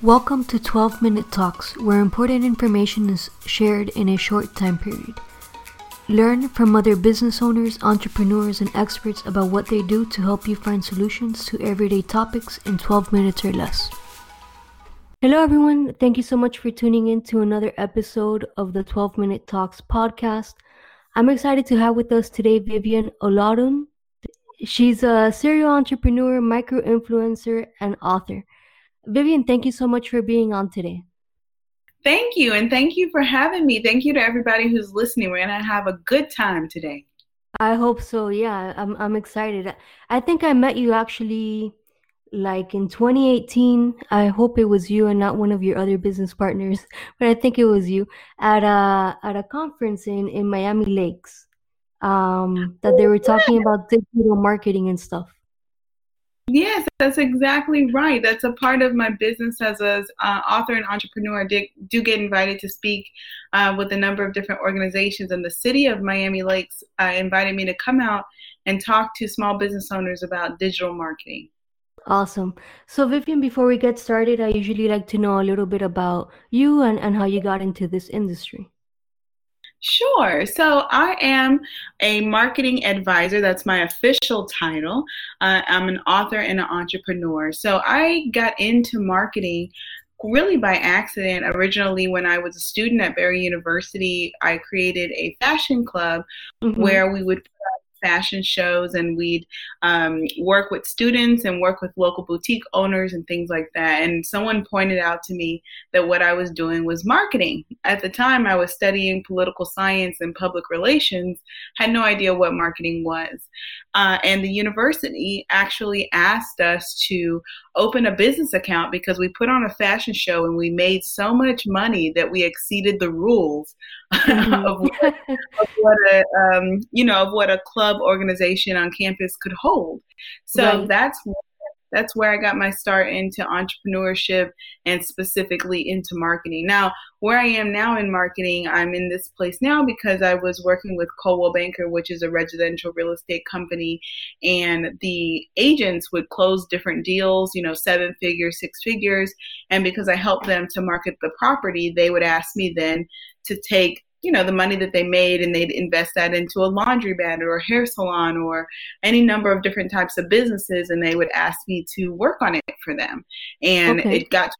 Welcome to 12 Minute Talks, where important information is shared in a short time period. Learn from other business owners, entrepreneurs, and experts about what they do to help you find solutions to everyday topics in 12 minutes or less. Hello, everyone. Thank you so much for tuning in to another episode of the 12 Minute Talks podcast. I'm excited to have with us today Vivian Olodun. She's a serial entrepreneur, micro influencer, and author. Vivian, thank you so much for being on today. Thank you, and thank you for having me. Thank you to everybody who's listening. We're gonna have a good time today. I hope so. Yeah, I'm I'm excited. I think I met you actually like in 2018. I hope it was you and not one of your other business partners, but I think it was you at a at a conference in in Miami Lakes. Um, that they were talking about digital marketing and stuff. Yes, that's exactly right. That's a part of my business as an uh, author and entrepreneur. I do, get invited to speak uh, with a number of different organizations, and the city of Miami Lakes uh, invited me to come out and talk to small business owners about digital marketing. Awesome. So, Vivian, before we get started, I usually like to know a little bit about you and, and how you got into this industry. Sure. So I am a marketing advisor. That's my official title. Uh, I'm an author and an entrepreneur. So I got into marketing really by accident. Originally, when I was a student at Barry University, I created a fashion club mm-hmm. where we would fashion shows and we'd um, work with students and work with local boutique owners and things like that. And someone pointed out to me that what I was doing was marketing. At the time, I was studying political science and public relations, had no idea what marketing was. Uh, and the university actually asked us to open a business account because we put on a fashion show and we made so much money that we exceeded the rules mm-hmm. of, what, of, what, a um, you know of what a club organization on campus could hold. So right. that's that's where I got my start into entrepreneurship and specifically into marketing. Now, where I am now in marketing, I'm in this place now because I was working with Coldwell Banker, which is a residential real estate company, and the agents would close different deals, you know, seven figures, six figures, and because I helped them to market the property, they would ask me then to take you know the money that they made and they'd invest that into a laundromat or a hair salon or any number of different types of businesses and they would ask me to work on it for them and okay. it got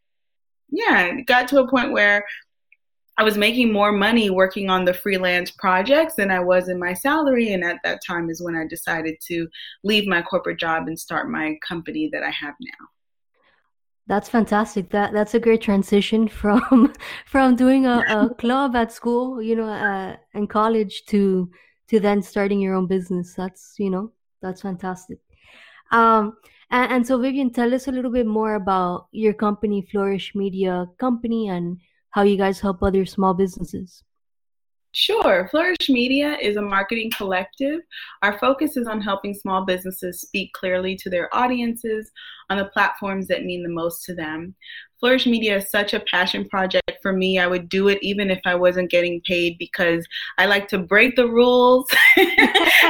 yeah it got to a point where I was making more money working on the freelance projects than I was in my salary. And at that time is when I decided to leave my corporate job and start my company that I have now. That's fantastic. That that's a great transition from from doing a, a club at school, you know, uh, and college to to then starting your own business. That's you know that's fantastic. Um, and, and so Vivian, tell us a little bit more about your company, Flourish Media Company, and how you guys help other small businesses. Sure. Flourish Media is a marketing collective. Our focus is on helping small businesses speak clearly to their audiences on the platforms that mean the most to them. Flourish Media is such a passion project for me. I would do it even if I wasn't getting paid because I like to break the rules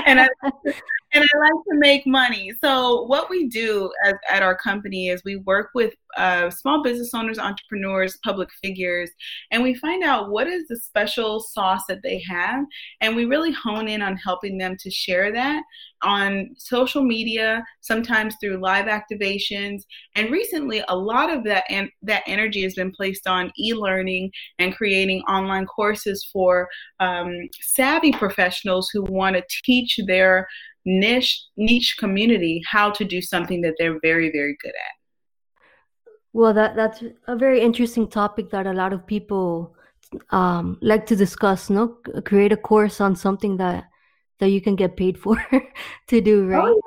and I and I like to make money. So what we do as, at our company is we work with uh, small business owners, entrepreneurs, public figures, and we find out what is the special sauce that they have, and we really hone in on helping them to share that on social media, sometimes through live activations, and recently a lot of that and that energy has been placed on e-learning and creating online courses for um, savvy professionals who want to teach their niche niche community how to do something that they're very very good at. Well that that's a very interesting topic that a lot of people um, like to discuss no? Create a course on something that that you can get paid for to do right? Oh,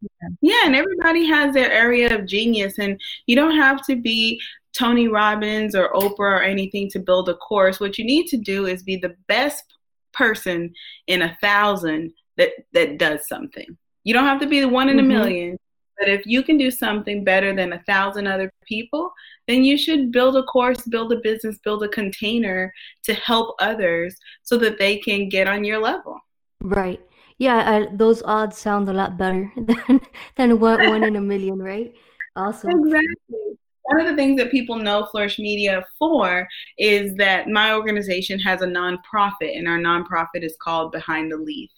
yeah. yeah and everybody has their area of genius and you don't have to be tony robbins or oprah or anything to build a course. What you need to do is be the best person in a thousand that that does something. You don't have to be the one in a 1000000 mm-hmm. but if you can do something better than a thousand other people, then you should build a course, build a business, build a container to help others so that they can get on your level. Right. Yeah, uh, those odds sound a lot better than than one, one in a million, right? Awesome. Exactly. one of the things that people know Flourish Media for is that my organization has a nonprofit, and our nonprofit is called Behind the Leaf.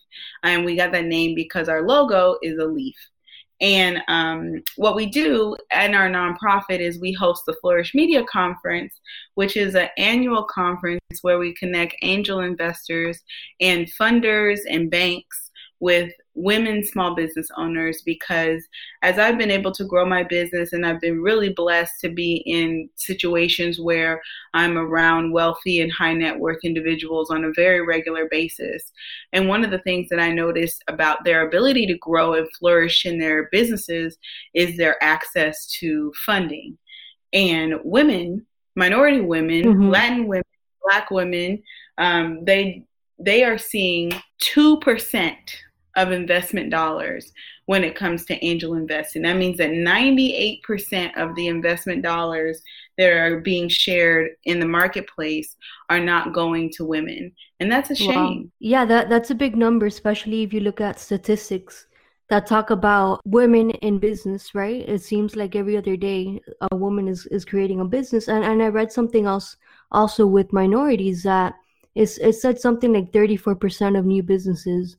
And we got that name because our logo is a leaf. And um, what we do in our nonprofit is we host the Flourish Media Conference, which is an annual conference where we connect angel investors and funders and banks with women small business owners because as I've been able to grow my business and I've been really blessed to be in situations where I'm around wealthy and high net worth individuals on a very regular basis. And one of the things that I noticed about their ability to grow and flourish in their businesses is their access to funding. And women, minority women, mm-hmm. Latin women, black women, um, they they are seeing two percent of investment dollars when it comes to angel investing. That means that 98% of the investment dollars that are being shared in the marketplace are not going to women. And that's a shame. Wow. Yeah, that, that's a big number, especially if you look at statistics that talk about women in business, right? It seems like every other day a woman is, is creating a business. And, and I read something else also with minorities that it's, it said something like 34% of new businesses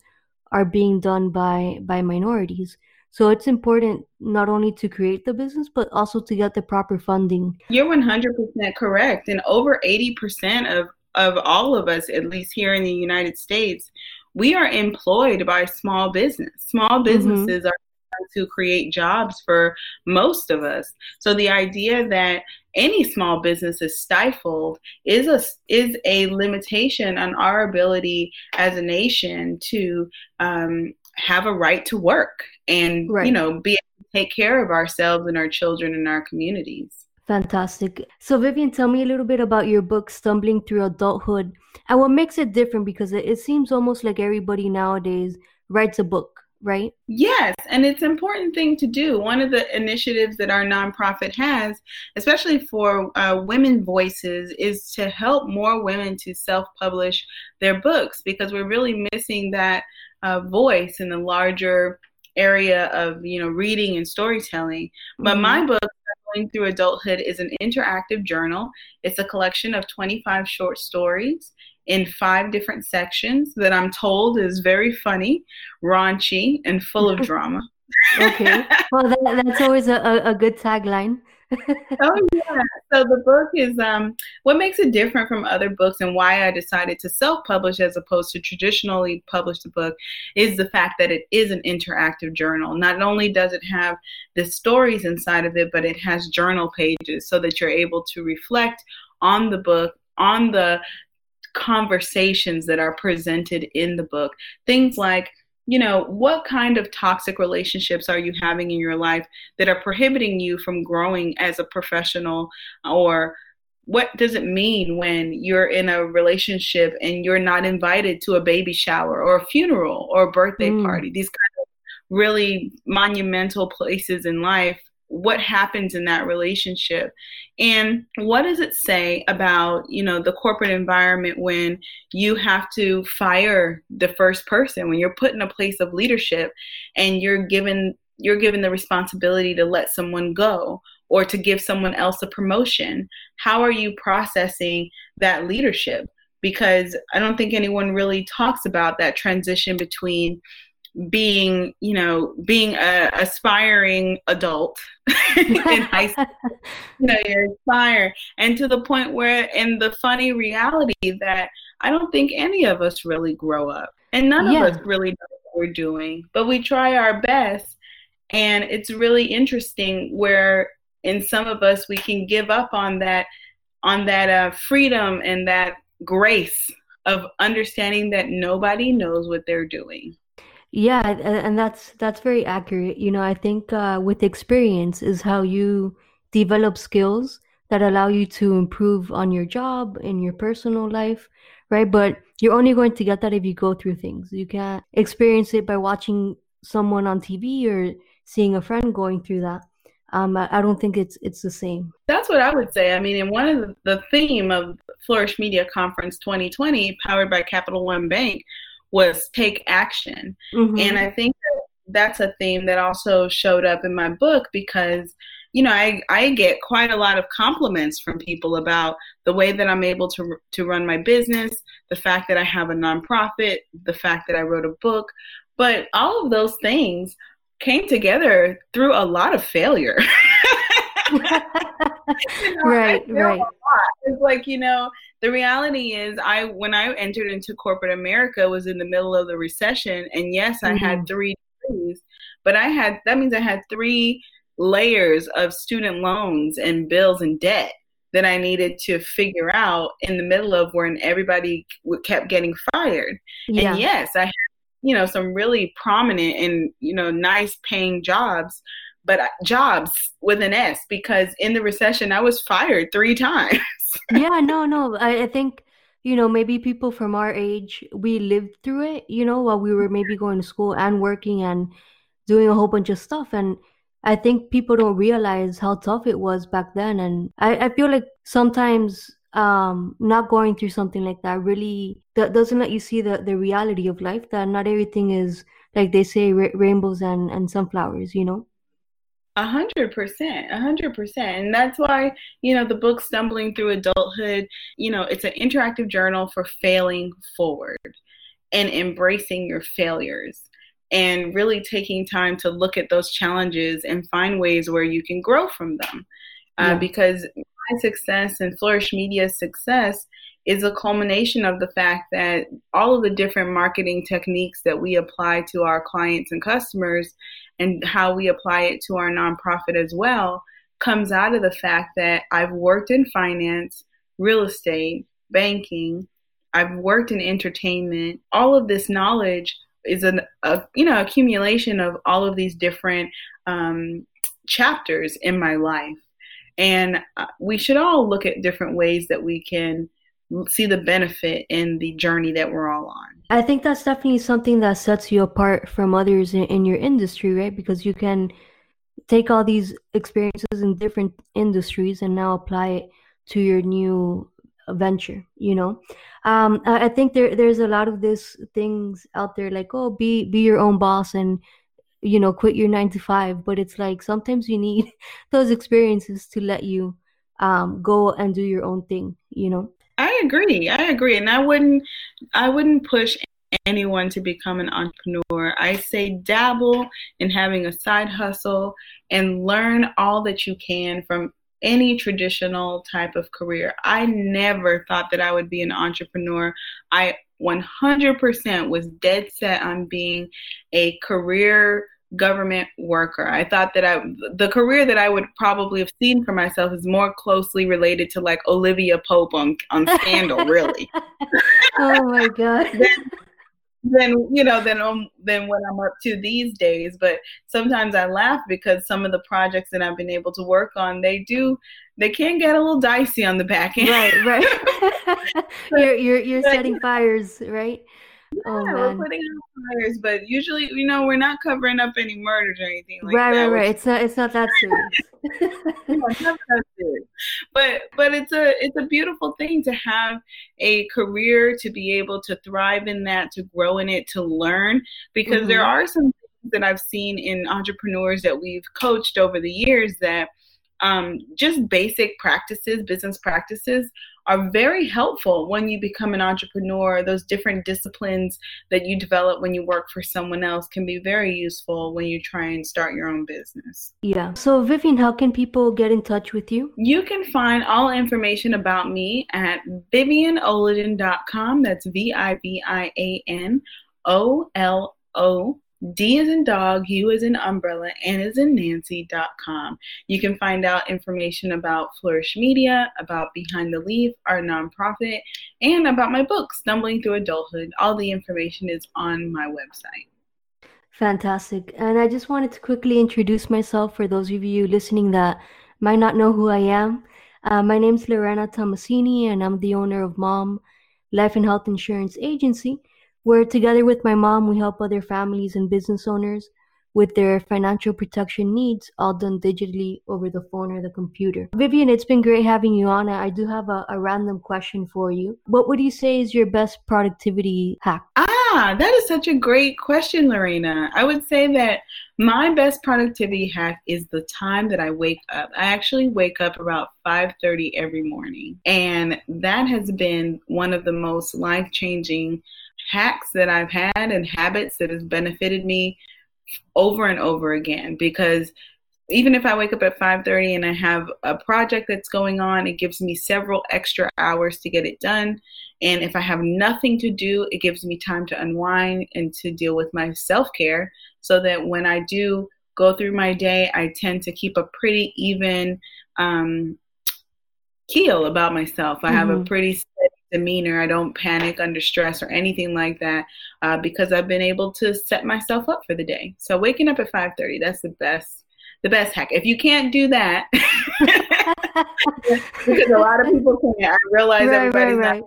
are being done by by minorities so it's important not only to create the business but also to get the proper funding you're 100% correct and over 80% of of all of us at least here in the united states we are employed by small business small mm-hmm. businesses mm-hmm. are to create jobs for most of us. So the idea that any small business is stifled is a is a limitation on our ability as a nation to um, have a right to work and right. you know be able to take care of ourselves and our children and our communities. Fantastic. So Vivian, tell me a little bit about your book, Stumbling Through Adulthood, and what makes it different because it, it seems almost like everybody nowadays writes a book right? Yes, and it's an important thing to do. One of the initiatives that our nonprofit has, especially for uh, women voices, is to help more women to self-publish their books because we're really missing that uh, voice in the larger area of you know reading and storytelling. But mm-hmm. my book Going Through Adulthood is an interactive journal. It's a collection of 25 short stories in five different sections that I'm told is very funny, raunchy, and full of drama. okay. Well, that, that's always a, a, good tagline. oh yeah. So the book is um what makes it different from other books and why I decided to self-publish as opposed to traditionally publish the book is the fact that it is an interactive journal. Not only does it have the stories inside of it, but it has journal pages so that you're able to reflect on the book on the conversations that are presented in the book. Things like, you know, what kind of toxic relationships are you having in your life that are prohibiting you from growing as a professional or what does it mean when you're in a relationship and you're not invited to a baby shower or a funeral or a birthday mm. party? These kind of really monumental places in life what happens in that relationship. And what does it say about you know the corporate environment when you have to fire the first person when you're put in a place of leadership and you're given you're given the responsibility to let someone go or to give someone else a promotion? How are you processing that leadership? Because i don't think anyone really talks about that transition between being, you know, being a aspiring adult in high school. you know, you're aspiring. And to the point where in the funny reality that I don't think any of us really grow up. And none yeah. of us really know what we're doing. But we try our best. And it's really interesting where in some of us we can give up on that on that uh, freedom and that grace of understanding that nobody knows what they're doing. Yeah, and that's that's very accurate. You know, I think uh, with experience is how you develop skills that allow you to improve on your job in your personal life, right? But you're only going to get that if you go through things. You can't experience it by watching someone on TV or seeing a friend going through that. Um, I, don't think it's it's the same. That's what I would say. I mean, and one of the, the theme of Flourish Media Conference 2020, powered by Capital One Bank, was take action. Mm-hmm. And I think that that's a theme that also showed up in my book because you know, I, I get quite a lot of compliments from people about the way that I'm able to, to run my business, the fact that I have a nonprofit, the fact that I wrote a book. But all of those things came together through a lot of failure. you know, right, right. It's like, you know, the reality is I when I entered into corporate America was in the middle of the recession and yes, I mm-hmm. had three degrees, but I had that means I had three layers of student loans and bills and debt that I needed to figure out in the middle of when everybody kept getting fired. Yeah. And yes, I had, you know, some really prominent and, you know, nice paying jobs, but jobs with an S because in the recession I was fired three times. Yeah, no, no. I, I think you know maybe people from our age we lived through it you know while we were maybe going to school and working and doing a whole bunch of stuff and i think people don't realize how tough it was back then and i, I feel like sometimes um not going through something like that really that doesn't let you see the the reality of life that not everything is like they say ra- rainbows and and sunflowers you know a hundred percent, a hundred percent. And that's why, you know, the book Stumbling Through Adulthood, you know, it's an interactive journal for failing forward and embracing your failures and really taking time to look at those challenges and find ways where you can grow from them. Uh, yeah. Because my success and Flourish Media's success is a culmination of the fact that all of the different marketing techniques that we apply to our clients and customers and how we apply it to our nonprofit as well comes out of the fact that I've worked in finance, real estate, banking, I've worked in entertainment. All of this knowledge is an a, you know accumulation of all of these different um, chapters in my life, and uh, we should all look at different ways that we can see the benefit in the journey that we're all on. I think that's definitely something that sets you apart from others in, in your industry, right? Because you can take all these experiences in different industries and now apply it to your new venture you know um i think there there's a lot of these things out there like oh be be your own boss and you know quit your 9 to 5 but it's like sometimes you need those experiences to let you um go and do your own thing you know I agree. I agree. And I wouldn't I wouldn't push anyone to become an entrepreneur. I say dabble in having a side hustle and learn all that you can from any traditional type of career. I never thought that I would be an entrepreneur. I 100% was dead set on being a career government worker. I thought that I the career that I would probably have seen for myself is more closely related to like Olivia Pope on on Scandal, really. oh my god. then, you know then um, then what I'm up to these days. But sometimes I laugh because some of the projects that I've been able to work on, they do they can get a little dicey on the back end. Right, right. you're you're you're setting fires, right? Yeah, oh, we're putting out fires, but usually, you know, we're not covering up any murders or anything like right, that. Right, right, right. It's not. It's not that serious. But but it's a it's a beautiful thing to have a career to be able to thrive in that, to grow in it, to learn. Because mm-hmm. there are some things that I've seen in entrepreneurs that we've coached over the years that um, just basic practices, business practices, are very helpful when you become an entrepreneur. Those different disciplines that you develop when you work for someone else can be very useful when you try and start your own business. Yeah. So, Vivian, how can people get in touch with you? You can find all information about me at vivianolodun.com. That's V I V I A N O L O D is in dog, U is in umbrella, N is in Nancy.com. You can find out information about Flourish Media, about Behind the Leaf, our nonprofit, and about my book, Stumbling Through Adulthood. All the information is on my website. Fantastic. And I just wanted to quickly introduce myself for those of you listening that might not know who I am. Uh, my name is Lorena Tomasini, and I'm the owner of Mom Life and Health Insurance Agency where together with my mom, we help other families and business owners with their financial protection needs, all done digitally over the phone or the computer. Vivian, it's been great having you on. I do have a, a random question for you. What would you say is your best productivity hack? Ah, that is such a great question, Lorena. I would say that my best productivity hack is the time that I wake up. I actually wake up about 5:30 every morning, and that has been one of the most life-changing hacks that I've had and habits that has benefited me over and over again because even if I wake up at 5:30 and I have a project that's going on, it gives me several extra hours to get it done. And if I have nothing to do, it gives me time to unwind and to deal with my self-care so that when I do go through my day, I tend to keep a pretty even um, keel about myself. I mm-hmm. have a mm-hmm. pretty demeanor. I don't panic under stress or anything like that uh, because I've been able to set myself up for the day. So waking up at 5:30, that's the best the best hack. If you can't do that, because a lot of people can't. I realize right, everybody's right, right.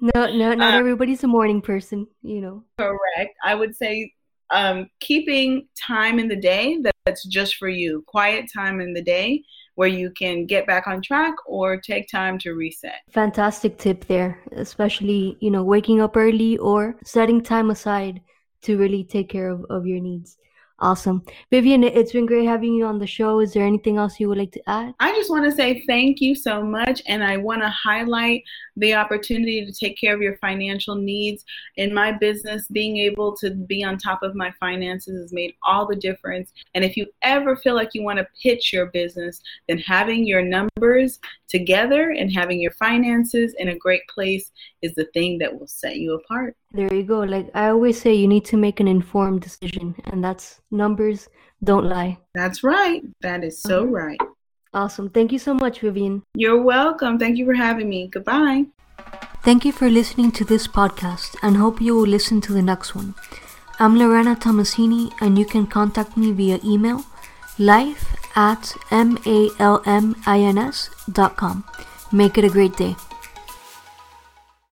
not. No, no, not um, everybody's a morning person, you know. Correct. I would say um, keeping time in the day that's just for you, quiet time in the day where you can get back on track or take time to reset. Fantastic tip there, especially, you know, waking up early or setting time aside to really take care of, of your needs. Awesome. Vivian, it's been great having you on the show. Is there anything else you would like to add? I just want to say thank you so much. And I want to highlight the opportunity to take care of your financial needs. In my business, being able to be on top of my finances has made all the difference. And if you ever feel like you want to pitch your business, then having your numbers together and having your finances in a great place is the thing that will set you apart. There you go. Like I always say, you need to make an informed decision, and that's numbers don't lie. That's right. That is so okay. right. Awesome. Thank you so much, Vivian. You're welcome. Thank you for having me. Goodbye. Thank you for listening to this podcast and hope you will listen to the next one. I'm Lorena Tomasini, and you can contact me via email life at malmins.com. Make it a great day.